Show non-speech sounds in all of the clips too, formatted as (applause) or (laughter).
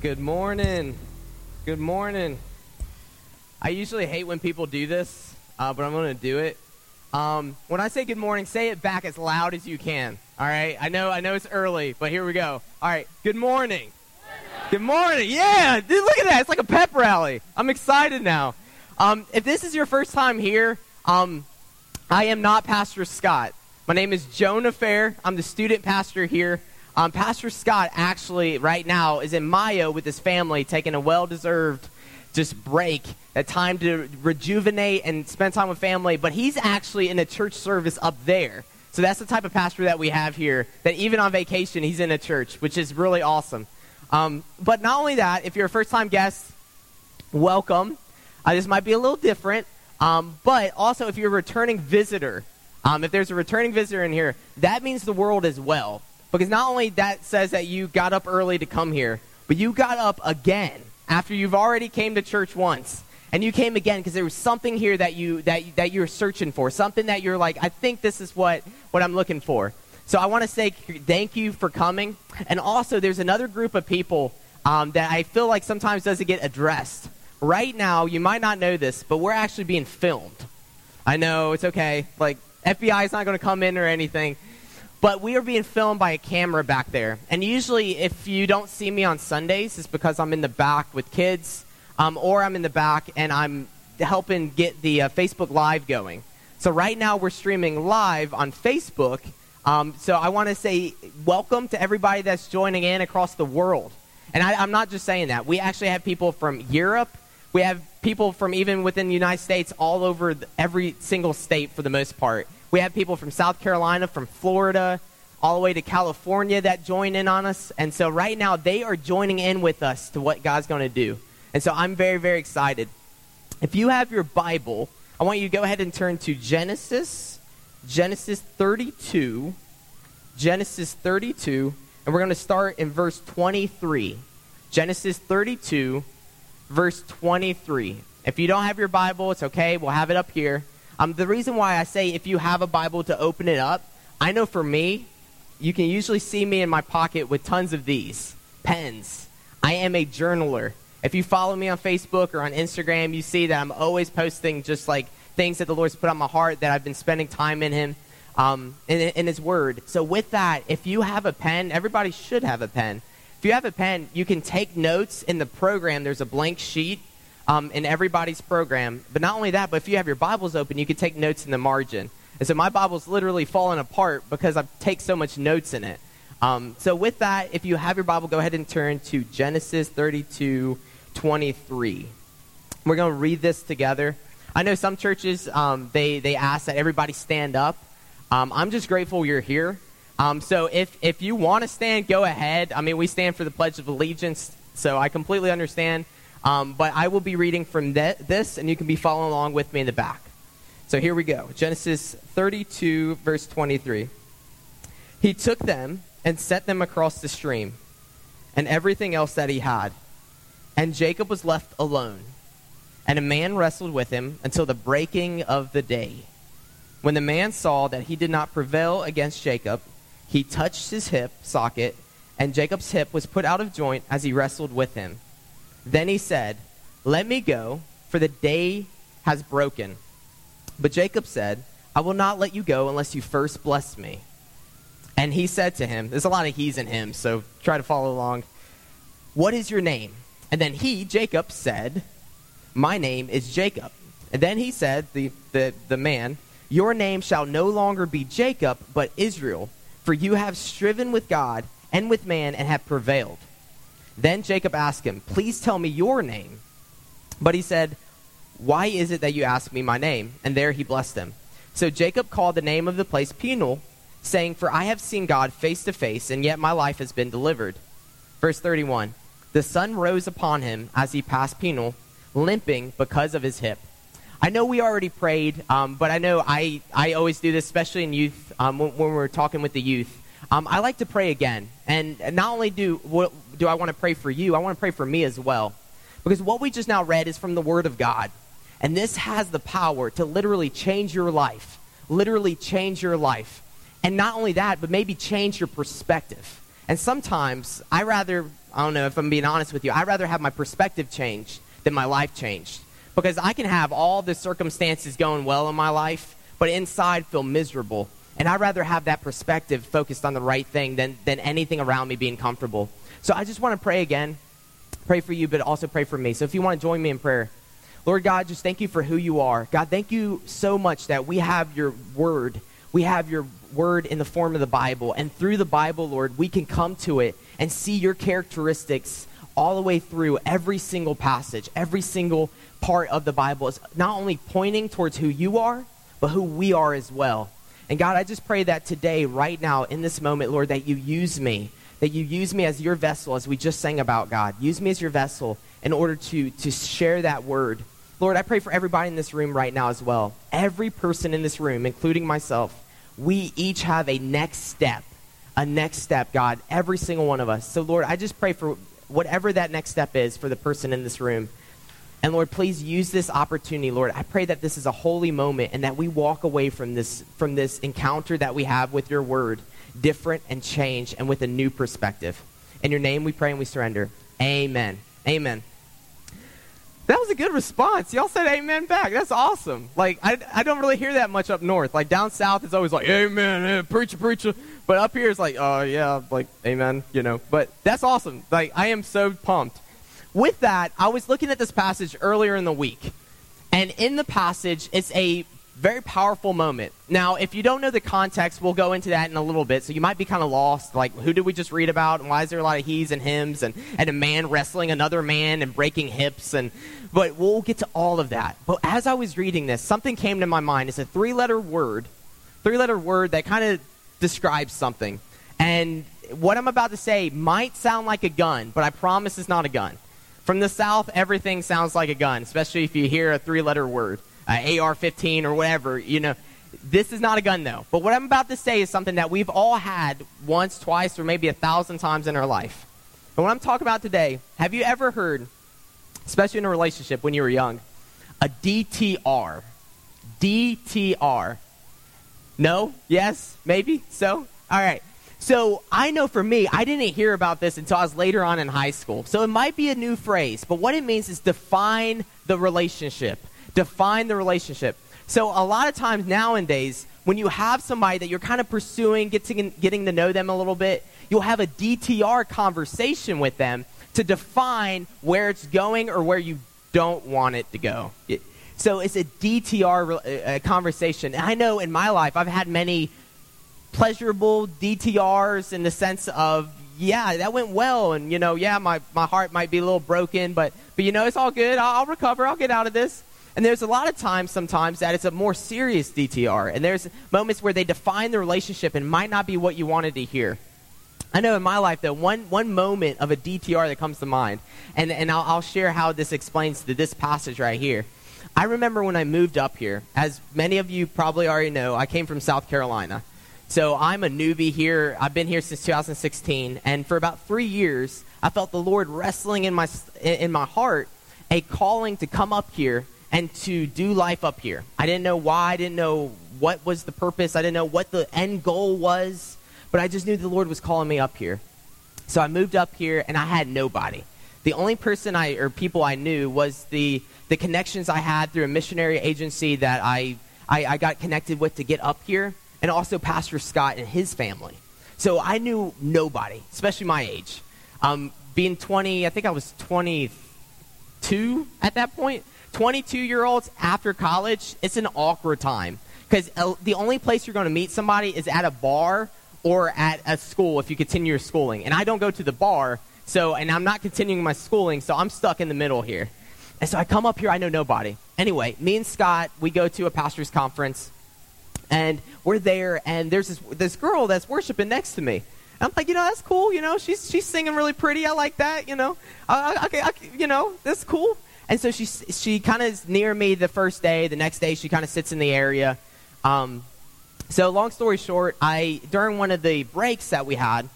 Good morning. Good morning. I usually hate when people do this, uh, but I'm going to do it. Um, when I say good morning, say it back as loud as you can. All right. I know. I know it's early, but here we go. All right. Good morning. Good morning. Yeah. Dude, look at that. It's like a pep rally. I'm excited now. Um, if this is your first time here, um, I am not Pastor Scott. My name is Jonah Fair. I'm the student pastor here. Um, Pastor Scott actually right now is in Mayo with his family, taking a well-deserved just break, a time to rejuvenate and spend time with family. But he's actually in a church service up there. So that's the type of pastor that we have here. That even on vacation, he's in a church, which is really awesome. Um, but not only that, if you're a first-time guest, welcome. Uh, this might be a little different, um, but also if you're a returning visitor, um, if there's a returning visitor in here, that means the world as well. Because not only that says that you got up early to come here, but you got up again after you've already came to church once. And you came again because there was something here that you that that you're searching for, something that you're like, I think this is what what I'm looking for. So I want to say thank you for coming. And also, there's another group of people um, that I feel like sometimes doesn't get addressed. Right now, you might not know this, but we're actually being filmed. I know it's okay. Like FBI is not going to come in or anything. But we are being filmed by a camera back there. And usually, if you don't see me on Sundays, it's because I'm in the back with kids, um, or I'm in the back and I'm helping get the uh, Facebook Live going. So, right now, we're streaming live on Facebook. Um, so, I want to say welcome to everybody that's joining in across the world. And I, I'm not just saying that. We actually have people from Europe, we have people from even within the United States, all over every single state for the most part. We have people from South Carolina, from Florida, all the way to California that join in on us. And so right now, they are joining in with us to what God's going to do. And so I'm very, very excited. If you have your Bible, I want you to go ahead and turn to Genesis, Genesis 32. Genesis 32, and we're going to start in verse 23. Genesis 32, verse 23. If you don't have your Bible, it's okay. We'll have it up here. Um, the reason why I say if you have a Bible to open it up, I know for me, you can usually see me in my pocket with tons of these pens. I am a journaler. If you follow me on Facebook or on Instagram, you see that I'm always posting just like things that the Lord's put on my heart that I've been spending time in Him, um, in, in His Word. So, with that, if you have a pen, everybody should have a pen. If you have a pen, you can take notes in the program. There's a blank sheet um, in everybody's program. But not only that, but if you have your Bibles open, you can take notes in the margin. And so my Bible's literally falling apart because I take so much notes in it. Um, so with that, if you have your Bible, go ahead and turn to Genesis 32, 23. We're going to read this together. I know some churches, um, they, they ask that everybody stand up. Um, I'm just grateful you're here. Um, so if, if you want to stand, go ahead. I mean, we stand for the Pledge of Allegiance, so I completely understand. Um, but I will be reading from th- this, and you can be following along with me in the back. So here we go Genesis 32, verse 23. He took them and set them across the stream, and everything else that he had. And Jacob was left alone. And a man wrestled with him until the breaking of the day. When the man saw that he did not prevail against Jacob, he touched his hip socket, and Jacob's hip was put out of joint as he wrestled with him. Then he said, Let me go, for the day has broken. But Jacob said, I will not let you go unless you first bless me. And he said to him, There's a lot of he's and him, so try to follow along. What is your name? And then he, Jacob, said, My name is Jacob. And then he said, the, the, the man, Your name shall no longer be Jacob, but Israel, for you have striven with God and with man and have prevailed. Then Jacob asked him, Please tell me your name. But he said, Why is it that you ask me my name? And there he blessed him. So Jacob called the name of the place Peniel, saying, For I have seen God face to face, and yet my life has been delivered. Verse 31 The sun rose upon him as he passed Peniel, limping because of his hip. I know we already prayed, um, but I know I, I always do this, especially in youth, um, when, when we're talking with the youth. Um, I like to pray again. And not only do, do I want to pray for you, I want to pray for me as well. Because what we just now read is from the Word of God. And this has the power to literally change your life. Literally change your life. And not only that, but maybe change your perspective. And sometimes I rather, I don't know if I'm being honest with you, I rather have my perspective changed than my life changed. Because I can have all the circumstances going well in my life, but inside feel miserable. And I'd rather have that perspective focused on the right thing than, than anything around me being comfortable. So I just want to pray again. Pray for you, but also pray for me. So if you want to join me in prayer, Lord God, just thank you for who you are. God, thank you so much that we have your word. We have your word in the form of the Bible. And through the Bible, Lord, we can come to it and see your characteristics all the way through every single passage, every single part of the Bible is not only pointing towards who you are, but who we are as well. And God, I just pray that today, right now, in this moment, Lord, that you use me, that you use me as your vessel, as we just sang about, God. Use me as your vessel in order to, to share that word. Lord, I pray for everybody in this room right now as well. Every person in this room, including myself, we each have a next step. A next step, God, every single one of us. So, Lord, I just pray for whatever that next step is for the person in this room. And Lord, please use this opportunity, Lord. I pray that this is a holy moment and that we walk away from this from this encounter that we have with your word different and changed and with a new perspective. In your name we pray and we surrender. Amen. Amen. That was a good response. Y'all said amen back. That's awesome. Like, I, I don't really hear that much up north. Like, down south, it's always like, amen, eh, preacher, preacher. But up here, it's like, oh, uh, yeah, like, amen, you know. But that's awesome. Like, I am so pumped with that, I was looking at this passage earlier in the week. And in the passage, it's a very powerful moment. Now, if you don't know the context, we'll go into that in a little bit. So you might be kind of lost. Like, who did we just read about? And why is there a lot of he's and hims and, and a man wrestling another man and breaking hips? And But we'll get to all of that. But as I was reading this, something came to my mind. It's a three letter word, three letter word that kind of describes something. And what I'm about to say might sound like a gun, but I promise it's not a gun. From the South, everything sounds like a gun, especially if you hear a three letter word, uh, AR 15 or whatever. You know, this is not a gun, though. But what I'm about to say is something that we've all had once, twice, or maybe a thousand times in our life. But what I'm talking about today, have you ever heard, especially in a relationship when you were young, a DTR? DTR. No? Yes? Maybe? So? All right. So I know for me, I didn't hear about this until I was later on in high school. So it might be a new phrase, but what it means is define the relationship. Define the relationship. So a lot of times nowadays, when you have somebody that you're kind of pursuing, getting, getting to know them a little bit, you'll have a DTR conversation with them to define where it's going or where you don't want it to go. so it's a DTR uh, conversation. And I know in my life, I've had many pleasurable DTRs in the sense of, yeah, that went well, and you know, yeah, my, my heart might be a little broken, but but you know, it's all good. I'll, I'll recover. I'll get out of this. And there's a lot of times sometimes that it's a more serious DTR, and there's moments where they define the relationship and might not be what you wanted to hear. I know in my life that one, one moment of a DTR that comes to mind, and, and I'll, I'll share how this explains to this passage right here. I remember when I moved up here, as many of you probably already know, I came from South Carolina. So I'm a newbie here. I've been here since 2016, and for about three years, I felt the Lord wrestling in my in my heart a calling to come up here and to do life up here. I didn't know why. I didn't know what was the purpose. I didn't know what the end goal was, but I just knew the Lord was calling me up here. So I moved up here, and I had nobody. The only person I or people I knew was the the connections I had through a missionary agency that I, I, I got connected with to get up here and also Pastor Scott and his family. So I knew nobody, especially my age. Um, being 20, I think I was 22 at that point. 22 year olds after college, it's an awkward time. Because uh, the only place you're going to meet somebody is at a bar or at a school if you continue your schooling. And I don't go to the bar, so, and I'm not continuing my schooling, so I'm stuck in the middle here. And so I come up here, I know nobody. Anyway, me and Scott, we go to a pastor's conference and we're there, and there's this, this girl that's worshiping next to me. I'm like, you know, that's cool. You know, she's she's singing really pretty. I like that. You know, uh, okay, you know, that's cool. And so she she kind of is near me the first day. The next day, she kind of sits in the area. Um, so long story short, I during one of the breaks that we had,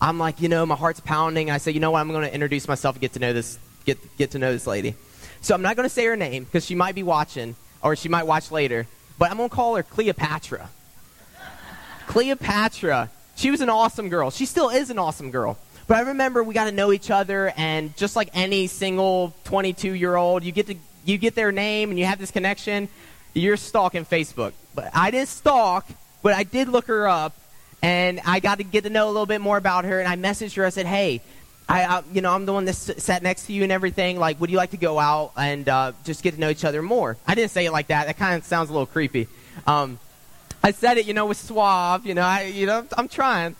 I'm like, you know, my heart's pounding. I say, you know what? I'm going to introduce myself and get to know this get get to know this lady. So I'm not going to say her name because she might be watching or she might watch later but I'm going to call her Cleopatra. Cleopatra. she was an awesome girl. She still is an awesome girl. But I remember we got to know each other, and just like any single 22 year old, you get to you get their name and you have this connection. You're stalking Facebook, but I didn't stalk, but I did look her up, and I got to get to know a little bit more about her. And I messaged her. I said, "Hey, I, I you know, I'm the one that sat next to you and everything. Like, would you like to go out and uh, just get to know each other more?" I didn't say it like that. That kind of sounds a little creepy. Um, I said it, you know, with suave. You know, I, you know, I'm trying.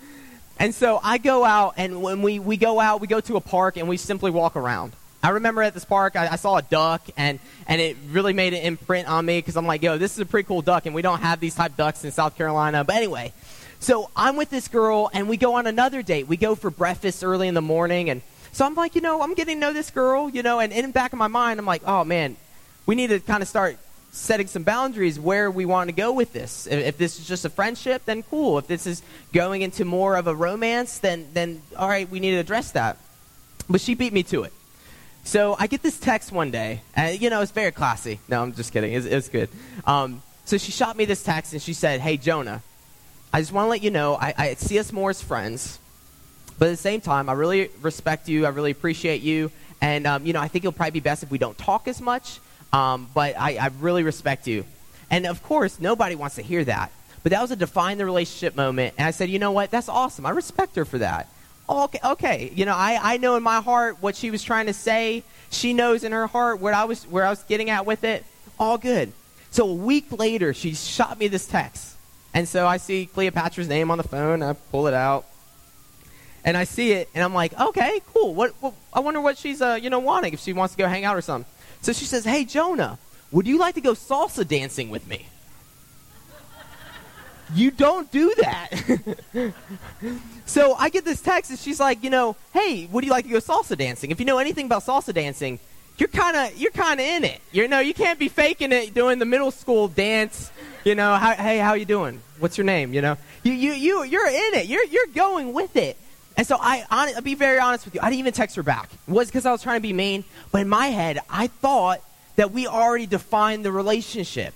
And so I go out, and when we, we go out, we go to a park, and we simply walk around. I remember at this park, I, I saw a duck, and, and it really made an imprint on me because I'm like, yo, this is a pretty cool duck, and we don't have these type ducks in South Carolina. But anyway, so I'm with this girl, and we go on another date. We go for breakfast early in the morning, and so I'm like, you know, I'm getting to know this girl, you know, and in the back of my mind, I'm like, oh man, we need to kind of start setting some boundaries where we want to go with this. If, if, this is just a friendship, then cool. If this is going into more of a romance, then then all right, we need to address that. But she beat me to it. So I get this text one day, and you know it's very classy. No, I'm just kidding. It's, it's good. Um, so she shot me this text, and she said, "Hey Jonah, I just want to let you know I, I see us more as friends, but at the same time, I really respect you. I really appreciate you, and um, you know I think it'll probably be best if we don't talk as much." Um, but I, I really respect you. And of course, nobody wants to hear that. But that was a define the relationship moment. And I said, you know what? That's awesome. I respect her for that. Okay, okay. You know, I, I know in my heart what she was trying to say. She knows in her heart what I was where I was getting at with it. All good. So a week later, she shot me this text. And so I see Cleopatra's name on the phone. I pull it out. And I see it, and I'm like, okay, cool. What, what I wonder what she's, uh, you know, wanting if she wants to go hang out or something. So she says, Hey, Jonah, would you like to go salsa dancing with me? you don't do that. (laughs) so I get this text, and she's like, you know, hey, would you like to go salsa dancing? If you know anything about salsa dancing, you're kind of you're kind of in it. You know, you can't be faking it doing the middle school dance. You know, hey, how you doing? What's your name? You know, you you you you're in it. You're you're going with it. And so I, I'll be very honest with you. I didn't even text her back. It was because I was trying to be mean. But in my head, I thought that we already defined the relationship.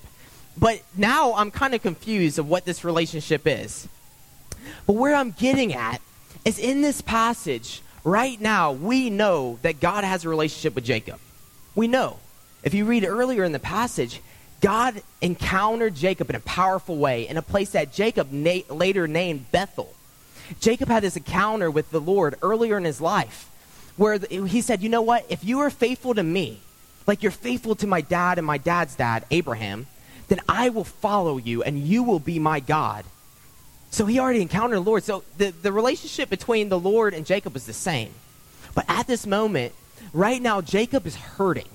But now I'm kind of confused of what this relationship is. But where I'm getting at is in this passage, right now, we know that God has a relationship with Jacob. We know. If you read earlier in the passage, God encountered Jacob in a powerful way in a place that Jacob na- later named Bethel. Jacob had this encounter with the Lord earlier in his life where he said, You know what? If you are faithful to me, like you're faithful to my dad and my dad's dad, Abraham, then I will follow you and you will be my God. So he already encountered the Lord. So the, the relationship between the Lord and Jacob was the same. But at this moment, right now, Jacob is hurting.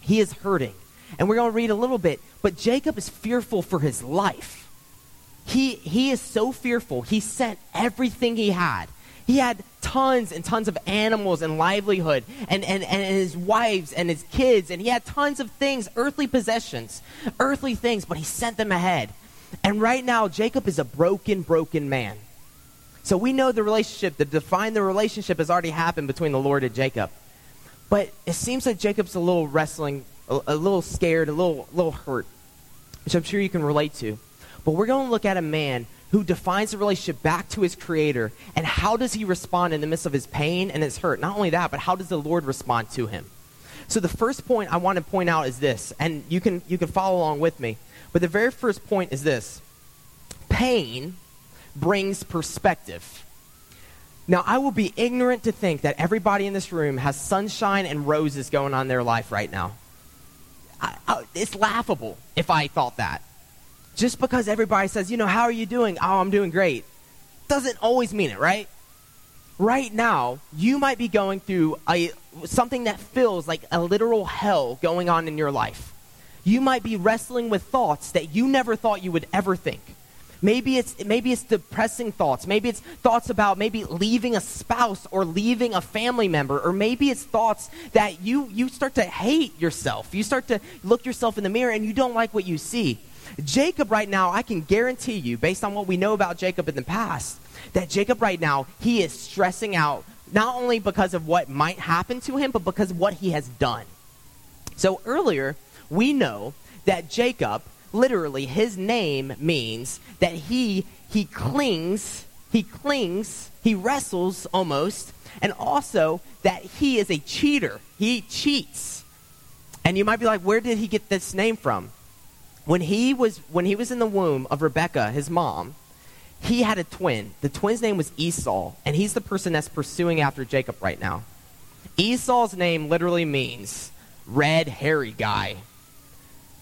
He is hurting. And we're going to read a little bit. But Jacob is fearful for his life. He, he is so fearful, he sent everything he had. He had tons and tons of animals and livelihood and, and, and his wives and his kids, and he had tons of things, earthly possessions, earthly things, but he sent them ahead. And right now, Jacob is a broken, broken man. So we know the relationship, to define the relationship has already happened between the Lord and Jacob. But it seems like Jacob's a little wrestling, a, a little scared, a little, little hurt, which I'm sure you can relate to. But we're going to look at a man who defines the relationship back to his creator and how does he respond in the midst of his pain and his hurt. Not only that, but how does the Lord respond to him? So the first point I want to point out is this, and you can you can follow along with me. But the very first point is this. Pain brings perspective. Now, I will be ignorant to think that everybody in this room has sunshine and roses going on in their life right now. I, I, it's laughable if I thought that just because everybody says, you know, how are you doing? Oh, I'm doing great, doesn't always mean it, right? Right now, you might be going through a, something that feels like a literal hell going on in your life. You might be wrestling with thoughts that you never thought you would ever think. Maybe it's maybe it's depressing thoughts. Maybe it's thoughts about maybe leaving a spouse or leaving a family member or maybe it's thoughts that you you start to hate yourself. You start to look yourself in the mirror and you don't like what you see. Jacob, right now, I can guarantee you, based on what we know about Jacob in the past, that Jacob, right now, he is stressing out not only because of what might happen to him, but because of what he has done. So earlier, we know that Jacob, literally, his name means that he he clings he clings, he wrestles almost, and also that he is a cheater. He cheats. And you might be like, where did he get this name from? When he was when he was in the womb of Rebecca, his mom, he had a twin. The twin's name was Esau, and he's the person that's pursuing after Jacob right now. Esau's name literally means red hairy guy.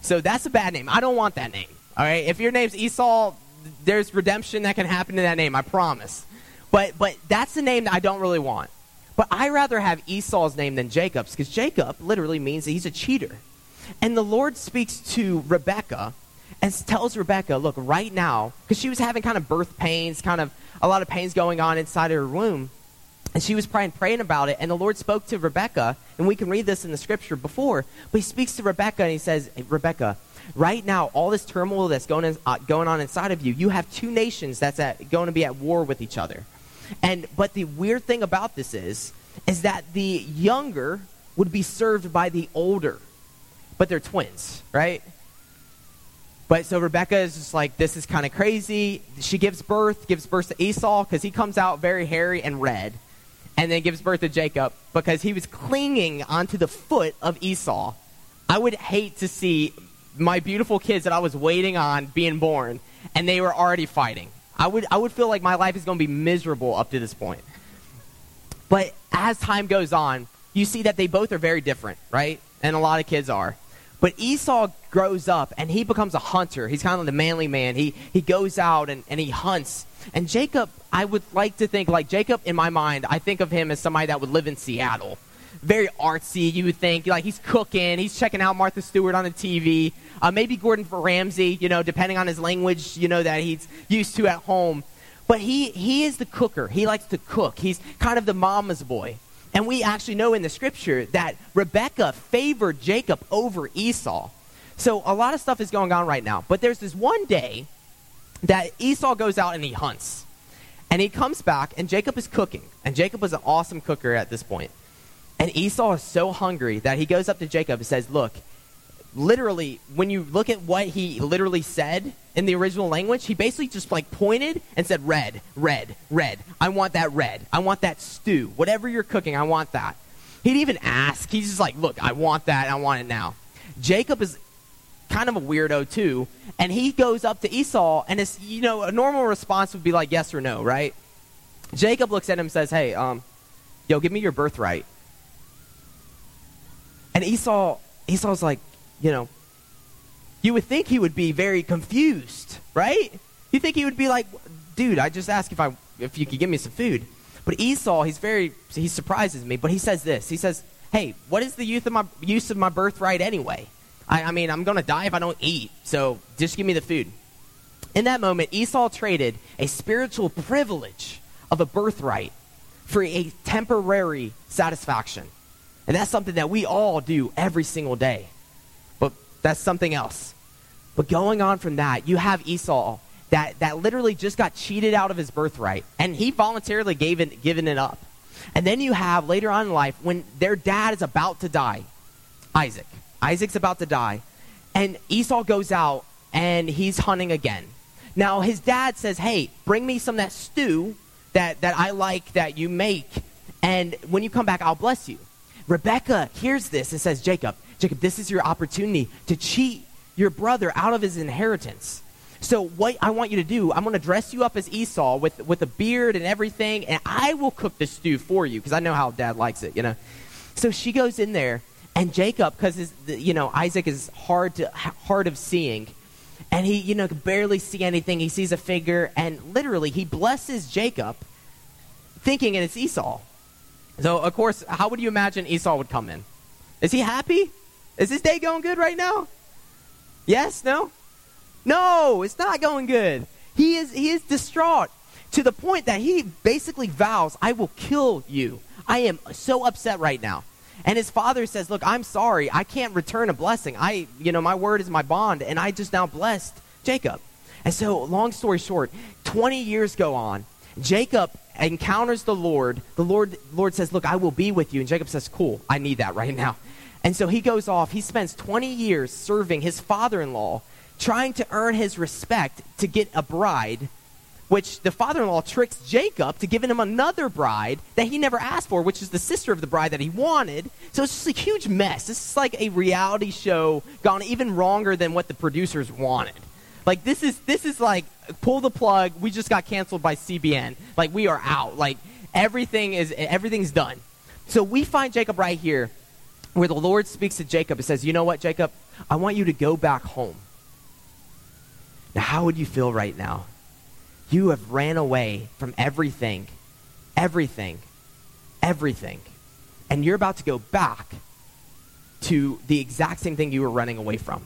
So that's a bad name. I don't want that name. All right? If your name's Esau, there's redemption that can happen in that name, I promise. But but that's the name that I don't really want. But I rather have Esau's name than Jacob's because Jacob literally means he's a cheater. And the Lord speaks to Rebecca and tells Rebecca, look, right now, because she was having kind of birth pains, kind of a lot of pains going on inside of her womb. And she was praying, praying about it, and the Lord spoke to Rebecca, and we can read this in the scripture before, but he speaks to Rebecca and he says, hey, Rebecca, right now, all this turmoil that's going, in, uh, going on inside of you, you have two nations that's at, going to be at war with each other. And but the weird thing about this is, is that the younger would be served by the older, but they're twins, right? But so Rebecca is just like, this is kind of crazy. She gives birth, gives birth to Esau because he comes out very hairy and red, and then gives birth to Jacob because he was clinging onto the foot of Esau. I would hate to see my beautiful kids that I was waiting on being born, and they were already fighting. I would, I would feel like my life is going to be miserable up to this point. But as time goes on, you see that they both are very different, right? And a lot of kids are. But Esau grows up and he becomes a hunter. He's kind of the manly man. He, he goes out and, and he hunts. And Jacob, I would like to think, like Jacob, in my mind, I think of him as somebody that would live in Seattle. Very artsy, you would think. Like he's cooking, he's checking out Martha Stewart on the TV. Uh, maybe Gordon Ramsay, you know, depending on his language, you know, that he's used to at home. But he, he is the cooker. He likes to cook. He's kind of the mama's boy. And we actually know in the scripture that Rebecca favored Jacob over Esau. So a lot of stuff is going on right now. But there's this one day that Esau goes out and he hunts. And he comes back, and Jacob is cooking. And Jacob was an awesome cooker at this point. And Esau is so hungry that he goes up to Jacob and says, Look, literally, when you look at what he literally said in the original language, he basically just like pointed and said, red, red, red. I want that red. I want that stew. Whatever you're cooking, I want that. He didn't even ask. He's just like, look, I want that. I want it now. Jacob is kind of a weirdo too, and he goes up to Esau, and it's, you know, a normal response would be like yes or no, right? Jacob looks at him and says, hey, um, yo, give me your birthright. And Esau, Esau's like, you know, you would think he would be very confused, right? You think he would be like, dude, I just asked if I if you could give me some food. But Esau, he's very he surprises me, but he says this. He says, Hey, what is the use of my use of my birthright anyway? I, I mean, I'm gonna die if I don't eat, so just give me the food. In that moment, Esau traded a spiritual privilege of a birthright for a temporary satisfaction. And that's something that we all do every single day. That's something else. But going on from that, you have Esau that, that literally just got cheated out of his birthright. And he voluntarily gave it, given it up. And then you have later on in life when their dad is about to die, Isaac. Isaac's about to die. And Esau goes out and he's hunting again. Now his dad says, Hey, bring me some of that stew that, that I like that you make. And when you come back, I'll bless you. Rebecca hears this and says, Jacob, Jacob, this is your opportunity to cheat your brother out of his inheritance. So what I want you to do, I'm going to dress you up as Esau with, with a beard and everything, and I will cook the stew for you because I know how dad likes it, you know. So she goes in there, and Jacob, because you know Isaac is hard to hard of seeing, and he you know can barely see anything. He sees a figure, and literally he blesses Jacob, thinking it's Esau. So, of course, how would you imagine Esau would come in? Is he happy? Is his day going good right now? Yes? No? No, it's not going good. He is, he is distraught to the point that he basically vows, I will kill you. I am so upset right now. And his father says, Look, I'm sorry. I can't return a blessing. I, you know, my word is my bond, and I just now blessed Jacob. And so, long story short, 20 years go on. Jacob encounters the Lord. The Lord, Lord says, Look, I will be with you. And Jacob says, Cool, I need that right now. And so he goes off. He spends 20 years serving his father in law, trying to earn his respect to get a bride which the father in law tricks Jacob to giving him another bride that he never asked for, which is the sister of the bride that he wanted. So it's just a huge mess. This is like a reality show gone even wronger than what the producers wanted. Like this is this is like pull the plug. We just got canceled by CBN. Like we are out. Like everything is everything's done. So we find Jacob right here where the Lord speaks to Jacob and says, "You know what, Jacob? I want you to go back home." Now, how would you feel right now? You have ran away from everything, everything, everything. And you're about to go back to the exact same thing you were running away from.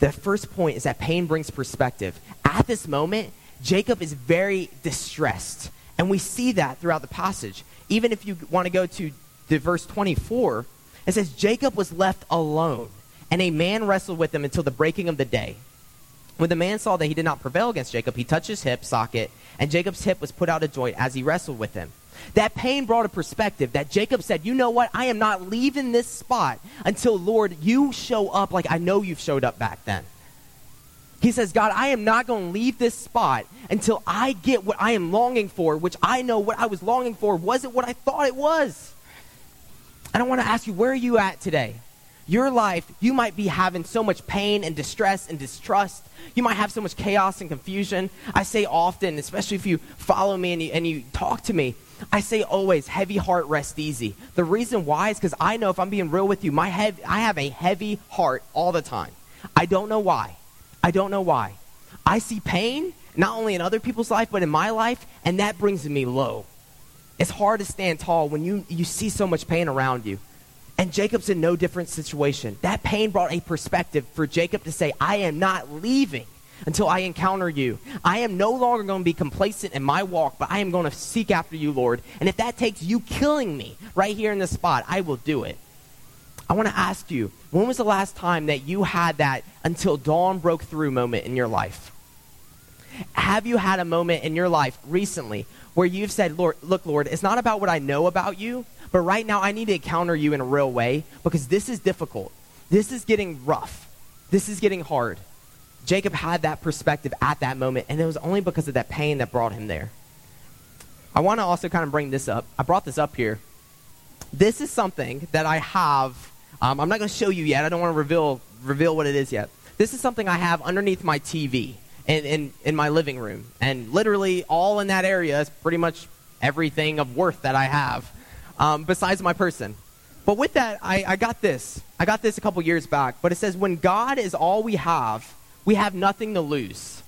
The first point is that pain brings perspective. At this moment, Jacob is very distressed. And we see that throughout the passage. Even if you want to go to the verse 24, it says, Jacob was left alone, and a man wrestled with him until the breaking of the day. When the man saw that he did not prevail against Jacob, he touched his hip socket, and Jacob's hip was put out of joint as he wrestled with him. That pain brought a perspective that Jacob said, You know what? I am not leaving this spot until, Lord, you show up like I know you've showed up back then. He says, God, I am not going to leave this spot until I get what I am longing for, which I know what I was longing for wasn't what I thought it was. And I want to ask you, where are you at today? your life, you might be having so much pain and distress and distrust. You might have so much chaos and confusion. I say often, especially if you follow me and you, and you talk to me, I say always, heavy heart, rest easy. The reason why is because I know if I'm being real with you, my head, I have a heavy heart all the time. I don't know why. I don't know why. I see pain, not only in other people's life, but in my life, and that brings me low. It's hard to stand tall when you, you see so much pain around you. And Jacob's in no different situation. That pain brought a perspective for Jacob to say, I am not leaving until I encounter you. I am no longer going to be complacent in my walk, but I am going to seek after you, Lord. And if that takes you killing me right here in this spot, I will do it. I want to ask you, when was the last time that you had that until dawn broke through moment in your life? Have you had a moment in your life recently where you've said, Lord, look, Lord, it's not about what I know about you, but right now, I need to encounter you in a real way because this is difficult. This is getting rough. This is getting hard. Jacob had that perspective at that moment, and it was only because of that pain that brought him there. I want to also kind of bring this up. I brought this up here. This is something that I have. Um, I'm not going to show you yet. I don't want to reveal reveal what it is yet. This is something I have underneath my TV in, in, in my living room. And literally, all in that area is pretty much everything of worth that I have um, besides my person. But with that, I, I got this. I got this a couple years back. But it says, when God is all we have, we have nothing to lose.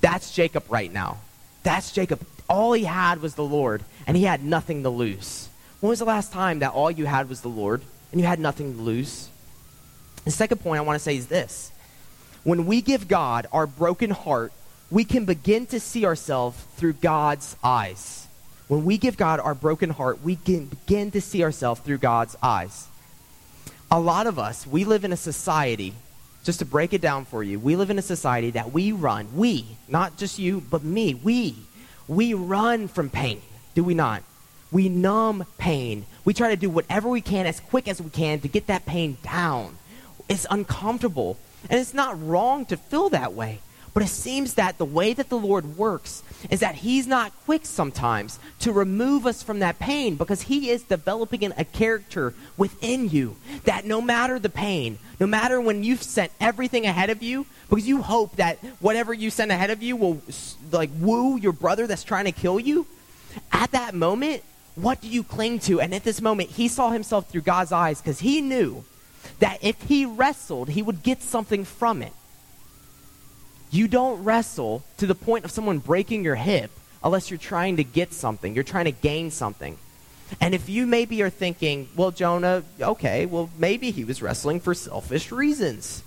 That's Jacob right now. That's Jacob. All he had was the Lord, and he had nothing to lose. When was the last time that all you had was the Lord, and you had nothing to lose? The second point I want to say is this when we give God our broken heart, we can begin to see ourselves through God's eyes. When we give God our broken heart, we can begin to see ourselves through God's eyes. A lot of us, we live in a society, just to break it down for you, we live in a society that we run, we, not just you, but me, we, we run from pain, do we not? We numb pain. We try to do whatever we can as quick as we can to get that pain down. It's uncomfortable. And it's not wrong to feel that way. But it seems that the way that the Lord works is that He's not quick sometimes to remove us from that pain because He is developing a character within you that no matter the pain, no matter when you've sent everything ahead of you, because you hope that whatever you send ahead of you will like woo your brother that's trying to kill you, at that moment, what do you cling to? And at this moment, he saw himself through God's eyes because he knew that if he wrestled, he would get something from it. You don't wrestle to the point of someone breaking your hip unless you're trying to get something, you're trying to gain something. And if you maybe are thinking, well, Jonah, okay, well, maybe he was wrestling for selfish reasons.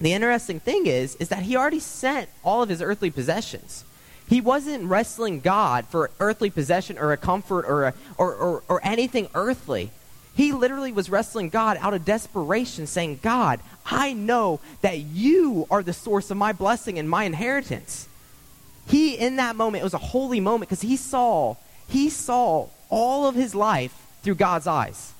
The interesting thing is, is that he already sent all of his earthly possessions. He wasn't wrestling God for earthly possession or a comfort or, a, or, or, or anything earthly. He literally was wrestling God out of desperation, saying, God, I know that you are the source of my blessing and my inheritance. He, in that moment, it was a holy moment because he saw, he saw all of his life through God's eyes.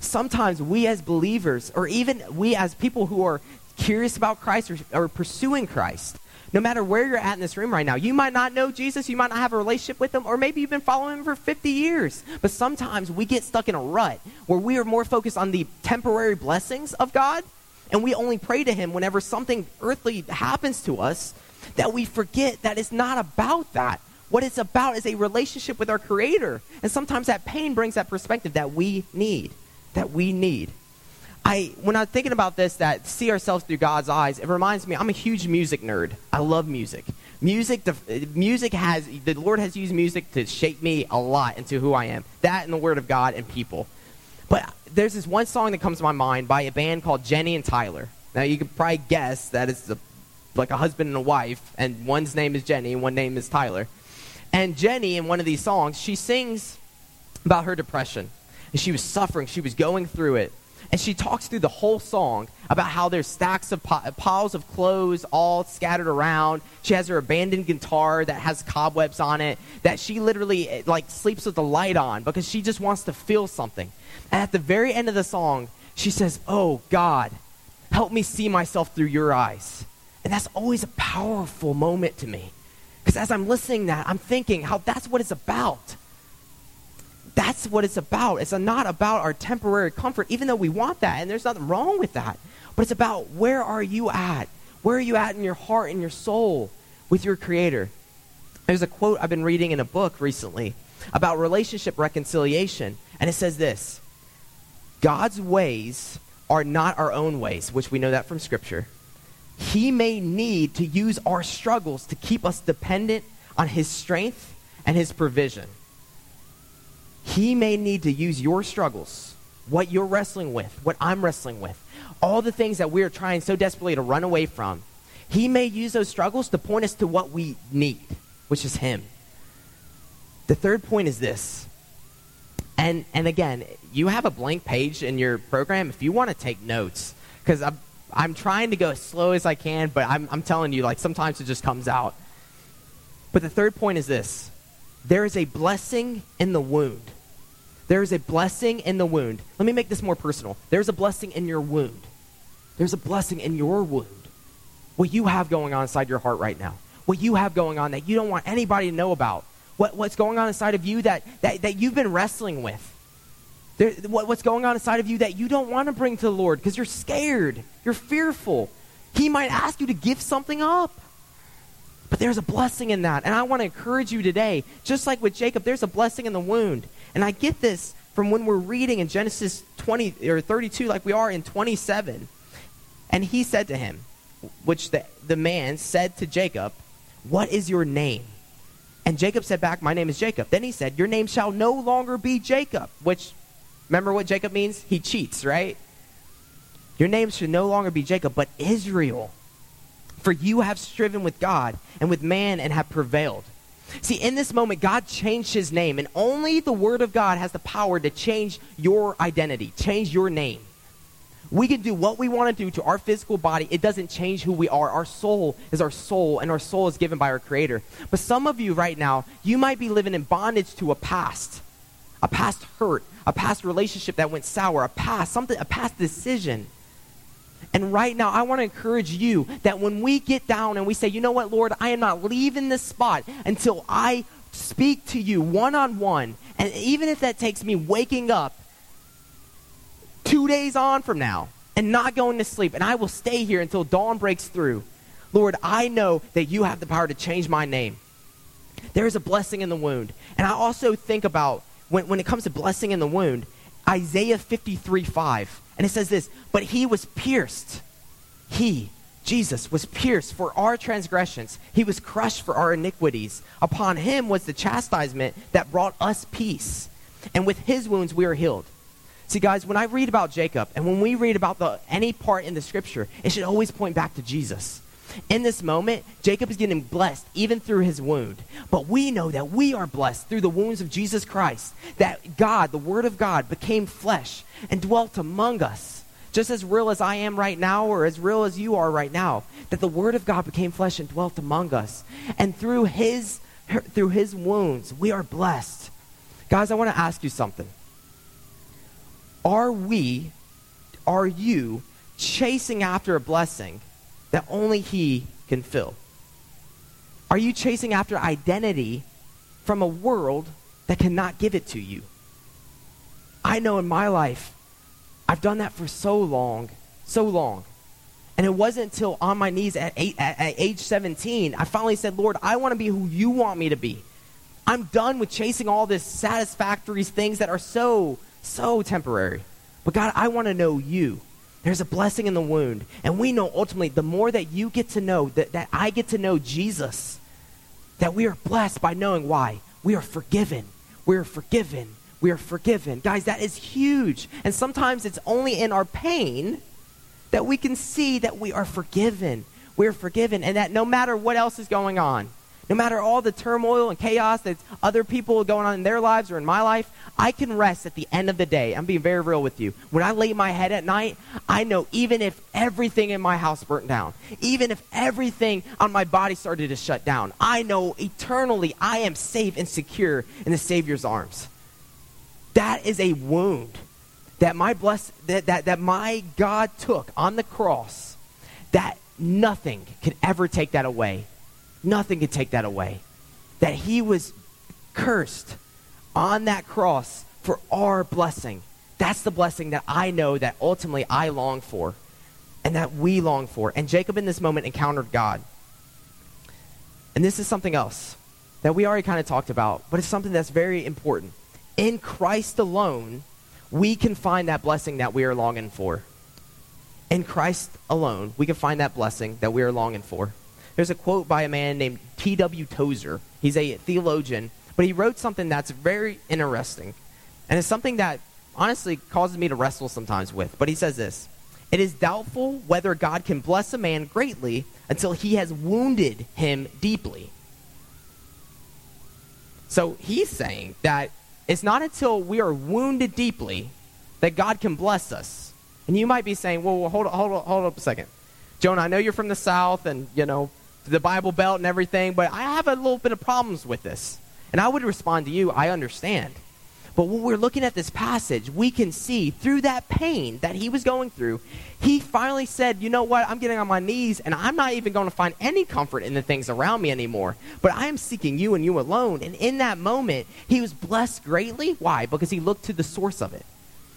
Sometimes we as believers, or even we as people who are curious about Christ or, or pursuing Christ, no matter where you're at in this room right now, you might not know Jesus, you might not have a relationship with him, or maybe you've been following him for 50 years. But sometimes we get stuck in a rut where we are more focused on the temporary blessings of God, and we only pray to him whenever something earthly happens to us, that we forget that it's not about that. What it's about is a relationship with our Creator. And sometimes that pain brings that perspective that we need. That we need. I, when I'm thinking about this, that see ourselves through God's eyes, it reminds me, I'm a huge music nerd. I love music. Music, the, music has, the Lord has used music to shape me a lot into who I am. That and the Word of God and people. But there's this one song that comes to my mind by a band called Jenny and Tyler. Now, you could probably guess that it's a, like a husband and a wife, and one's name is Jenny and one name is Tyler. And Jenny, in one of these songs, she sings about her depression. And she was suffering, she was going through it. And she talks through the whole song about how there's stacks of piles of clothes all scattered around. She has her abandoned guitar that has cobwebs on it that she literally eh, like sleeps with the light on because she just wants to feel something. And at the very end of the song, she says, "Oh God, help me see myself through your eyes." And that's always a powerful moment to me. Because as I'm listening that, I'm thinking how that's what it's about. That's what it's about. It's not about our temporary comfort, even though we want that, and there's nothing wrong with that. But it's about where are you at? Where are you at in your heart and your soul with your Creator? There's a quote I've been reading in a book recently about relationship reconciliation, and it says this God's ways are not our own ways, which we know that from Scripture. He may need to use our struggles to keep us dependent on His strength and His provision. He may need to use your struggles, what you're wrestling with, what I'm wrestling with, all the things that we're trying so desperately to run away from. He may use those struggles to point us to what we need, which is Him. The third point is this. And, and again, you have a blank page in your program if you want to take notes. Because I'm, I'm trying to go as slow as I can, but I'm, I'm telling you, like, sometimes it just comes out. But the third point is this there is a blessing in the wound. There is a blessing in the wound. Let me make this more personal. There's a blessing in your wound. There's a blessing in your wound. What you have going on inside your heart right now. What you have going on that you don't want anybody to know about. What, what's going on inside of you that, that, that you've been wrestling with. There, what, what's going on inside of you that you don't want to bring to the Lord because you're scared, you're fearful. He might ask you to give something up. But there's a blessing in that. And I want to encourage you today, just like with Jacob, there's a blessing in the wound. And I get this from when we're reading in Genesis 20 or 32, like we are in 27. And he said to him, which the, the man said to Jacob, What is your name? And Jacob said back, My name is Jacob. Then he said, Your name shall no longer be Jacob, which Remember what Jacob means? He cheats, right? Your name should no longer be Jacob, but Israel. For you have striven with God and with man and have prevailed. See, in this moment, God changed his name, and only the Word of God has the power to change your identity, change your name. We can do what we want to do to our physical body. It doesn't change who we are. Our soul is our soul, and our soul is given by our Creator. But some of you right now, you might be living in bondage to a past, a past hurt, a past relationship that went sour, a past something, a past decision. And right now, I want to encourage you that when we get down and we say, you know what, Lord, I am not leaving this spot until I speak to you one on one. And even if that takes me waking up two days on from now and not going to sleep, and I will stay here until dawn breaks through, Lord, I know that you have the power to change my name. There is a blessing in the wound. And I also think about when, when it comes to blessing in the wound, Isaiah 53 5. And it says this, but he was pierced. He, Jesus, was pierced for our transgressions. He was crushed for our iniquities. Upon him was the chastisement that brought us peace. And with his wounds we are healed. See, guys, when I read about Jacob and when we read about the, any part in the scripture, it should always point back to Jesus. In this moment, Jacob is getting blessed even through his wound. But we know that we are blessed through the wounds of Jesus Christ, that God, the Word of God, became flesh and dwelt among us. Just as real as I am right now, or as real as you are right now, that the Word of God became flesh and dwelt among us. And through his, through his wounds, we are blessed. Guys, I want to ask you something. Are we, are you chasing after a blessing that only He can fill. Are you chasing after identity from a world that cannot give it to you? I know in my life, I've done that for so long, so long. And it wasn't until on my knees at, eight, at, at age 17, I finally said, Lord, I want to be who you want me to be. I'm done with chasing all this satisfactory things that are so, so temporary. But God, I want to know you. There's a blessing in the wound. And we know ultimately, the more that you get to know, that, that I get to know Jesus, that we are blessed by knowing why. We are forgiven. We are forgiven. We are forgiven. Guys, that is huge. And sometimes it's only in our pain that we can see that we are forgiven. We are forgiven. And that no matter what else is going on, no matter all the turmoil and chaos that other people are going on in their lives or in my life, I can rest at the end of the day. I'm being very real with you. When I lay my head at night, I know even if everything in my house burnt down, even if everything on my body started to shut down, I know eternally I am safe and secure in the Savior's arms. That is a wound that my bless that, that, that my God took on the cross, that nothing could ever take that away. Nothing could take that away. That he was cursed on that cross for our blessing. That's the blessing that I know that ultimately I long for and that we long for. And Jacob in this moment encountered God. And this is something else that we already kind of talked about, but it's something that's very important. In Christ alone, we can find that blessing that we are longing for. In Christ alone, we can find that blessing that we are longing for. There's a quote by a man named A.W. Tozer. He's a theologian, but he wrote something that's very interesting. And it's something that honestly causes me to wrestle sometimes with. But he says this It is doubtful whether God can bless a man greatly until he has wounded him deeply. So he's saying that it's not until we are wounded deeply that God can bless us. And you might be saying, well, well hold, hold, hold up a second. Jonah, I know you're from the South, and, you know, the Bible Belt and everything, but I have a little bit of problems with this. And I would respond to you, I understand. But when we're looking at this passage, we can see through that pain that he was going through, he finally said, You know what? I'm getting on my knees, and I'm not even going to find any comfort in the things around me anymore. But I am seeking you and you alone. And in that moment, he was blessed greatly. Why? Because he looked to the source of it.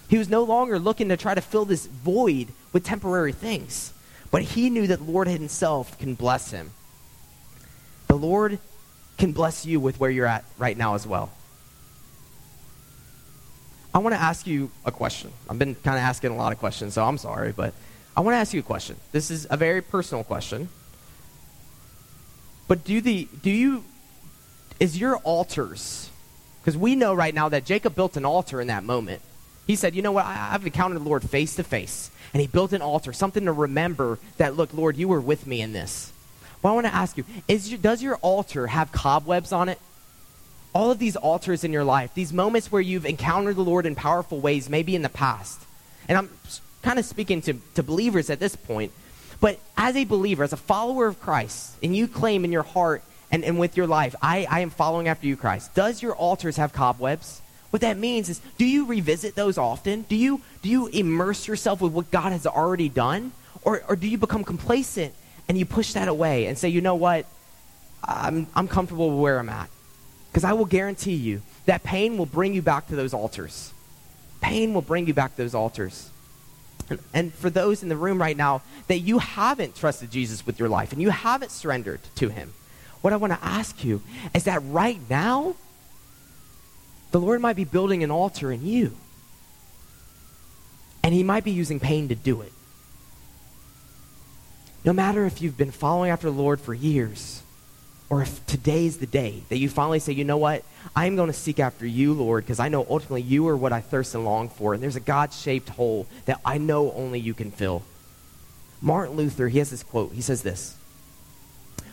He was no longer looking to try to fill this void with temporary things, but he knew that Lord himself can bless him. The Lord can bless you with where you're at right now as well. I want to ask you a question. I've been kind of asking a lot of questions, so I'm sorry, but I want to ask you a question. This is a very personal question. But do the do you is your altars because we know right now that Jacob built an altar in that moment. He said, "You know what? I, have encountered the Lord face to face, and he built an altar, something to remember that look, Lord, you were with me in this." But I want to ask you is your, does your altar have cobwebs on it? All of these altars in your life, these moments where you've encountered the Lord in powerful ways, maybe in the past. And I'm kind of speaking to, to believers at this point. But as a believer, as a follower of Christ, and you claim in your heart and, and with your life, I, I am following after you, Christ, does your altars have cobwebs? What that means is, do you revisit those often? Do you, do you immerse yourself with what God has already done? Or, or do you become complacent and you push that away and say, you know what? I'm, I'm comfortable where I'm at. Because I will guarantee you that pain will bring you back to those altars. Pain will bring you back to those altars. And, and for those in the room right now that you haven't trusted Jesus with your life and you haven't surrendered to him, what I want to ask you is that right now, the Lord might be building an altar in you. And he might be using pain to do it. No matter if you've been following after the Lord for years, or if today's the day that you finally say, you know what, I'm going to seek after you, Lord, because I know ultimately you are what I thirst and long for. And there's a God shaped hole that I know only you can fill. Martin Luther, he has this quote. He says this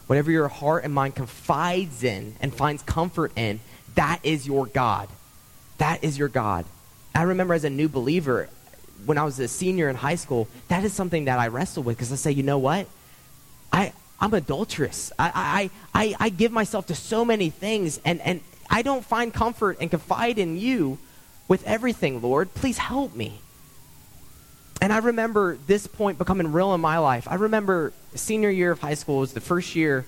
Whatever your heart and mind confides in and finds comfort in, that is your God. That is your God. I remember as a new believer, when I was a senior in high school, that is something that I wrestle with because I say, you know what? I, I'm adulterous. I, I, I, I give myself to so many things, and, and I don't find comfort and confide in you with everything, Lord. Please help me. And I remember this point becoming real in my life. I remember senior year of high school was the first year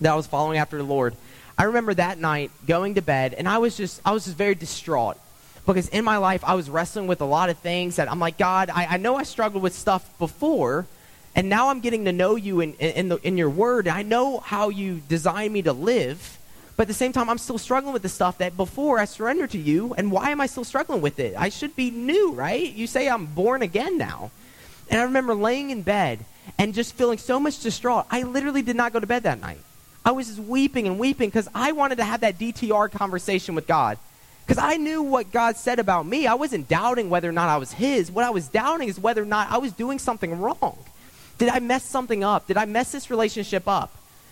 that I was following after the Lord. I remember that night going to bed, and I was just I was just very distraught because in my life I was wrestling with a lot of things that I'm like, God, I, I know I struggled with stuff before, and now I'm getting to know you in in, the, in your Word. I know how you design me to live. But at the same time, I'm still struggling with the stuff that before I surrendered to you. And why am I still struggling with it? I should be new, right? You say I'm born again now. And I remember laying in bed and just feeling so much distraught. I literally did not go to bed that night. I was just weeping and weeping because I wanted to have that DTR conversation with God. Because I knew what God said about me. I wasn't doubting whether or not I was His. What I was doubting is whether or not I was doing something wrong. Did I mess something up? Did I mess this relationship up?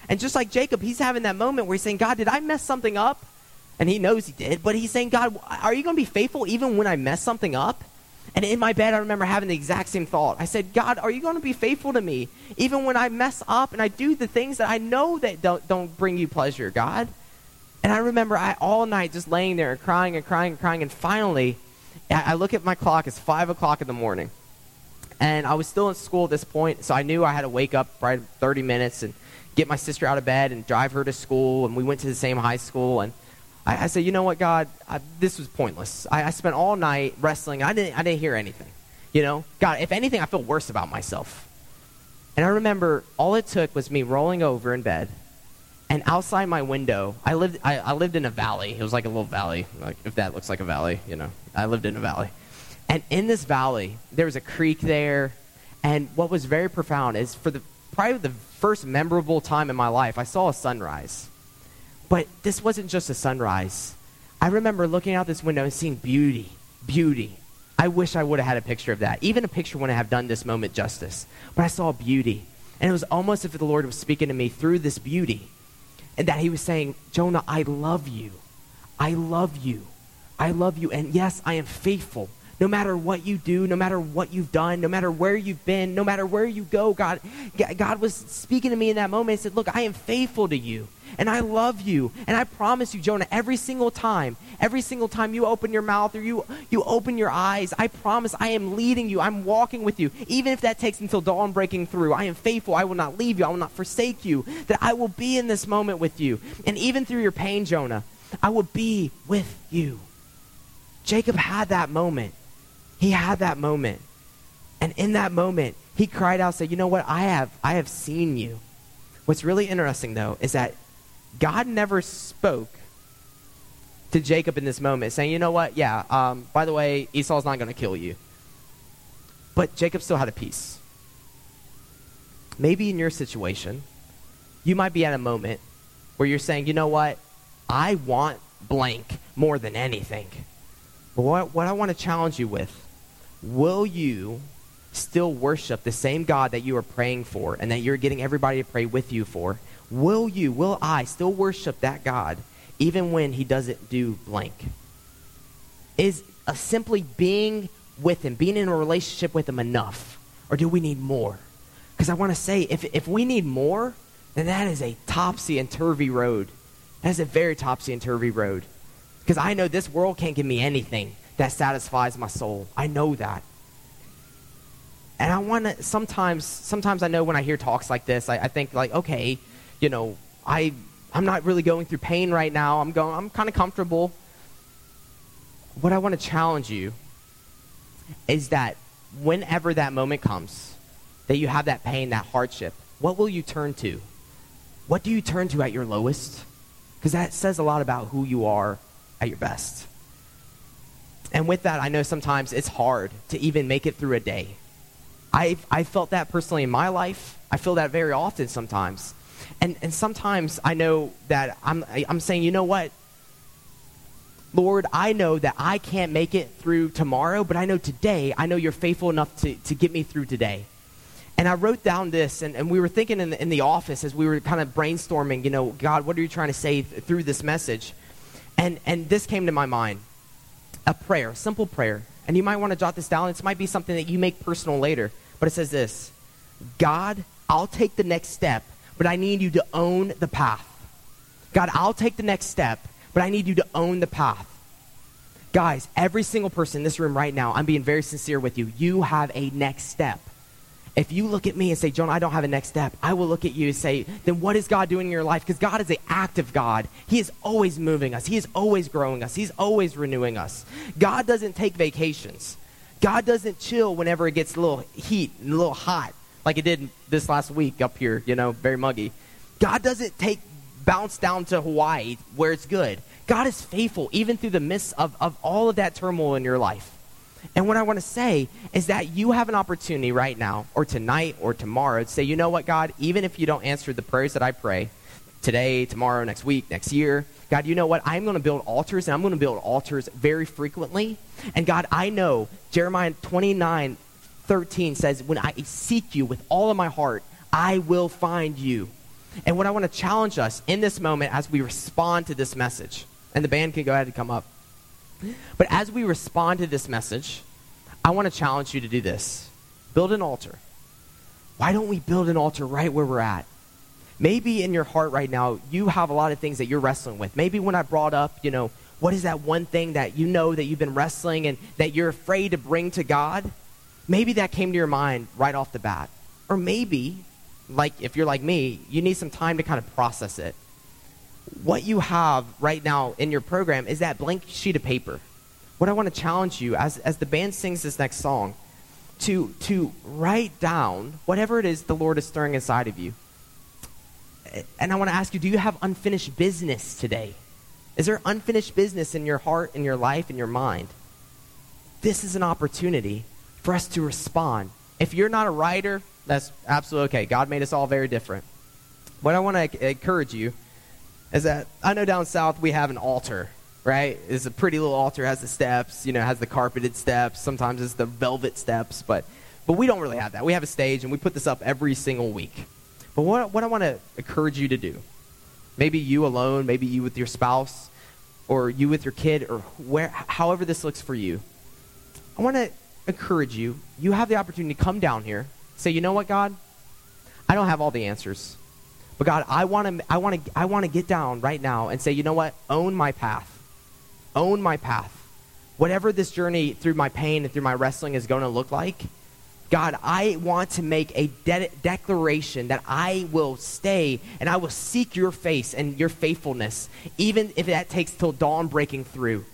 And just like Jacob, he's having that moment where he's saying, God, did I mess something up? And he knows he did, but he's saying, God, are you going to be faithful even when I mess something up? And in my bed, I remember having the exact same thought. I said, God, are you going to be faithful to me even when I mess up and I do the things that I know that don't, don't bring you pleasure, God? And I remember I all night just laying there and crying and crying and crying. And finally, I look at my clock. It's 5 o'clock in the morning. And I was still in school at this point, so I knew I had to wake up right 30 minutes and get my sister out of bed and drive her to school. And we went to the same high school. And I, I said, you know what, God, I, this was pointless. I, I spent all night wrestling. I didn't, I didn't hear anything. You know, God, if anything, I feel worse about myself. And I remember all it took was me rolling over in bed, and outside my window, I lived, I, I lived in a valley. It was like a little valley, like if that looks like a valley, you know. I lived in a valley. And in this valley, there was a creek there. And what was very profound is for the probably the first memorable time in my life, I saw a sunrise. But this wasn't just a sunrise. I remember looking out this window and seeing beauty, beauty. I wish I would have had a picture of that. Even a picture wouldn't have done this moment justice. But I saw beauty. And it was almost as if the Lord was speaking to me through this beauty. And that he was saying, Jonah, I love you. I love you. I love you. And yes, I am faithful no matter what you do, no matter what you've done, no matter where you've been, no matter where you go, God, God was speaking to me in that moment and said, Look, I am faithful to you and I love you. And I promise you, Jonah, every single time, every single time you open your mouth or you, you open your eyes, I promise I am leading you. I'm walking with you. Even if that takes until dawn breaking through, I am faithful. I will not leave you. I will not forsake you. That I will be in this moment with you. And even through your pain, Jonah, I will be with you. Jacob had that moment. He had that moment. And in that moment, he cried out, said, You know what? I have, I have seen you. What's really interesting, though, is that God never spoke to Jacob in this moment, saying, You know what? Yeah, um, by the way, Esau's not going to kill you. But Jacob still had a peace. Maybe in your situation, you might be at a moment where you're saying, You know what? I want blank more than anything. But what, what I want to challenge you with will you still worship the same God that you are praying for and that you're getting everybody to pray with you for? Will you, will I still worship that God even when he doesn't do blank? Is a simply being with him, being in a relationship with him enough? Or do we need more? Because I want to say, if, if we need more, then that is a topsy and turvy road. That is a very topsy and turvy road. Because I know this world can't give me anything that satisfies my soul. I know that. And I want to sometimes, sometimes I know when I hear talks like this, I, I think like, okay, you know, I, I'm not really going through pain right now. I'm going, I'm kind of comfortable. What I want to challenge you is that whenever that moment comes, that you have that pain, that hardship, what will you turn to? What do you turn to at your lowest? Because that says a lot about who you are at your best. And with that, I know sometimes it's hard to even make it through a day. I I felt that personally in my life. I feel that very often sometimes. And and sometimes I know that I'm I'm saying, you know what? Lord, I know that I can't make it through tomorrow, but I know today, I know you're faithful enough to, to get me through today. And I wrote down this, and, and we were thinking in the, in the office as we were kind of brainstorming, you know, God, what are you trying to say th- through this message? And, and this came to my mind a prayer, a simple prayer. And you might want to jot this down. This might be something that you make personal later. But it says this God, I'll take the next step, but I need you to own the path. God, I'll take the next step, but I need you to own the path. Guys, every single person in this room right now, I'm being very sincere with you. You have a next step. If you look at me and say, John, I don't have a next step, I will look at you and say, then what is God doing in your life? Because God is an active God. He is always moving us, He is always growing us, He's always renewing us. God doesn't take vacations. God doesn't chill whenever it gets a little heat and a little hot, like it did this last week up here, you know, very muggy. God doesn't take bounce down to Hawaii where it's good. God is faithful even through the midst of, of all of that turmoil in your life. And what I want to say is that you have an opportunity right now, or tonight, or tomorrow, to say, you know what, God, even if you don't answer the prayers that I pray today, tomorrow, next week, next year, God, you know what? I'm going to build altars, and I'm going to build altars very frequently. And God, I know Jeremiah 29 13 says, When I seek you with all of my heart, I will find you. And what I want to challenge us in this moment as we respond to this message, and the band can go ahead and come up. But as we respond to this message, I want to challenge you to do this build an altar. Why don't we build an altar right where we're at? Maybe in your heart right now, you have a lot of things that you're wrestling with. Maybe when I brought up, you know, what is that one thing that you know that you've been wrestling and that you're afraid to bring to God? Maybe that came to your mind right off the bat. Or maybe, like if you're like me, you need some time to kind of process it what you have right now in your program is that blank sheet of paper. What I want to challenge you as, as the band sings this next song to, to write down whatever it is the Lord is stirring inside of you. And I want to ask you do you have unfinished business today? Is there unfinished business in your heart, in your life, in your mind? This is an opportunity for us to respond. If you're not a writer, that's absolutely okay. God made us all very different. What I want to encourage you is that I know down south we have an altar, right? It's a pretty little altar, has the steps, you know, has the carpeted steps. Sometimes it's the velvet steps, but but we don't really have that. We have a stage, and we put this up every single week. But what what I want to encourage you to do, maybe you alone, maybe you with your spouse, or you with your kid, or where, however this looks for you, I want to encourage you. You have the opportunity to come down here, say, you know what, God, I don't have all the answers. But God, I want to I want to I want to get down right now and say, "You know what? Own my path. Own my path. Whatever this journey through my pain and through my wrestling is going to look like, God, I want to make a de- declaration that I will stay and I will seek your face and your faithfulness, even if that takes till dawn breaking through.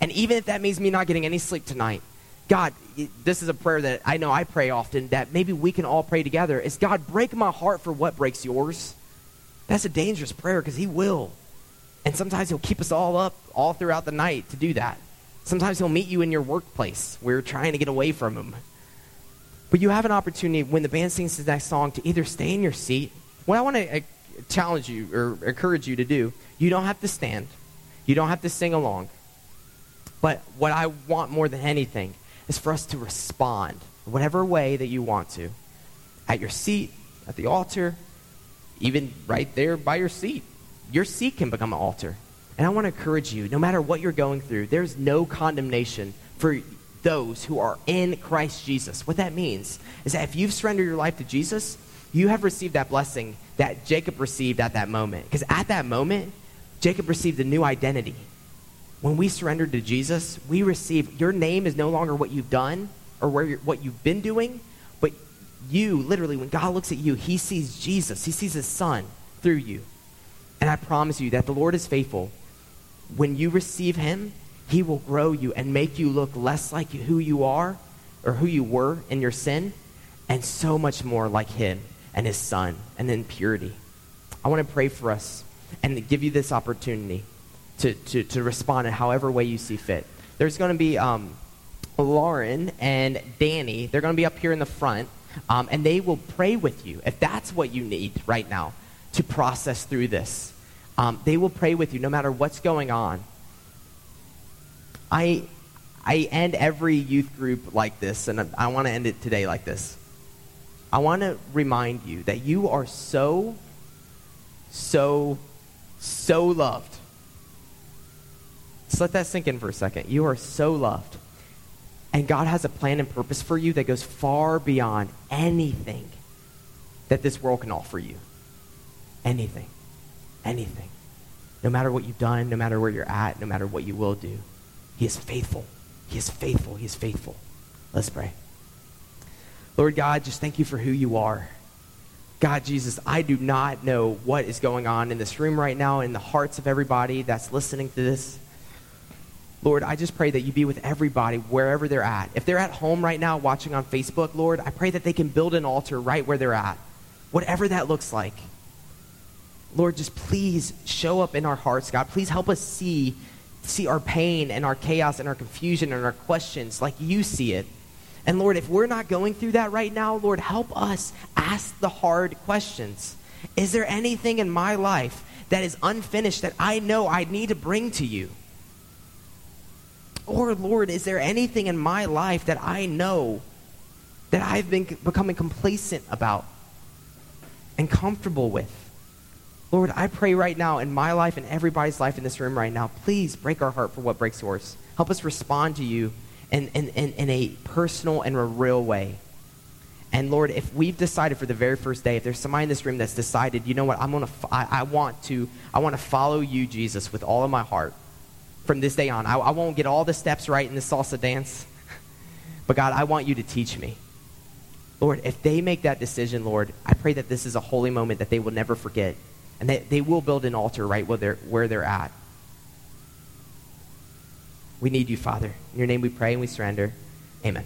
And even if that means me not getting any sleep tonight. God, this is a prayer that I know I pray often that maybe we can all pray together. Is God, break my heart for what breaks yours. That's a dangerous prayer because He will. And sometimes He'll keep us all up all throughout the night to do that. Sometimes He'll meet you in your workplace where you're trying to get away from Him. But you have an opportunity when the band sings the next song to either stay in your seat. What I want to uh, challenge you or encourage you to do, you don't have to stand, you don't have to sing along. But what I want more than anything is for us to respond, whatever way that you want to, at your seat, at the altar, even right there by your seat. Your seat can become an altar. And I want to encourage you, no matter what you're going through, there's no condemnation for those who are in Christ Jesus. What that means is that if you've surrendered your life to Jesus, you have received that blessing that Jacob received at that moment. Because at that moment, Jacob received a new identity. When we surrender to Jesus, we receive your name is no longer what you've done or where what you've been doing but you, literally, when God looks at you, he sees Jesus. He sees his son through you. And I promise you that the Lord is faithful. When you receive him, he will grow you and make you look less like who you are or who you were in your sin and so much more like him and his son and in purity. I want to pray for us and give you this opportunity to, to, to respond in however way you see fit. There's going to be um, Lauren and Danny. They're going to be up here in the front. Um, and they will pray with you if that's what you need right now to process through this. Um, they will pray with you no matter what's going on. I, I end every youth group like this, and I, I want to end it today like this. I want to remind you that you are so, so, so loved. Just let that sink in for a second. You are so loved. And God has a plan and purpose for you that goes far beyond anything that this world can offer you. Anything. Anything. No matter what you've done, no matter where you're at, no matter what you will do, He is faithful. He is faithful. He is faithful. Let's pray. Lord God, just thank you for who you are. God, Jesus, I do not know what is going on in this room right now, in the hearts of everybody that's listening to this. Lord, I just pray that you be with everybody wherever they're at. If they're at home right now watching on Facebook, Lord, I pray that they can build an altar right where they're at, whatever that looks like. Lord, just please show up in our hearts, God. Please help us see, see our pain and our chaos and our confusion and our questions like you see it. And Lord, if we're not going through that right now, Lord, help us ask the hard questions. Is there anything in my life that is unfinished that I know I need to bring to you? Or, Lord, is there anything in my life that I know that I've been becoming complacent about and comfortable with? Lord, I pray right now in my life and everybody's life in this room right now, please break our heart for what breaks yours. Help us respond to you in, in, in, in a personal and a real way. And Lord, if we've decided for the very first day, if there's somebody in this room that's decided, you know what, I'm gonna, I, I want to, I want to follow you, Jesus, with all of my heart from this day on. I, I won't get all the steps right in the salsa dance, (laughs) but God, I want you to teach me. Lord, if they make that decision, Lord, I pray that this is a holy moment that they will never forget, and that they will build an altar right where they're, where they're at. We need you, Father. In your name we pray and we surrender. Amen.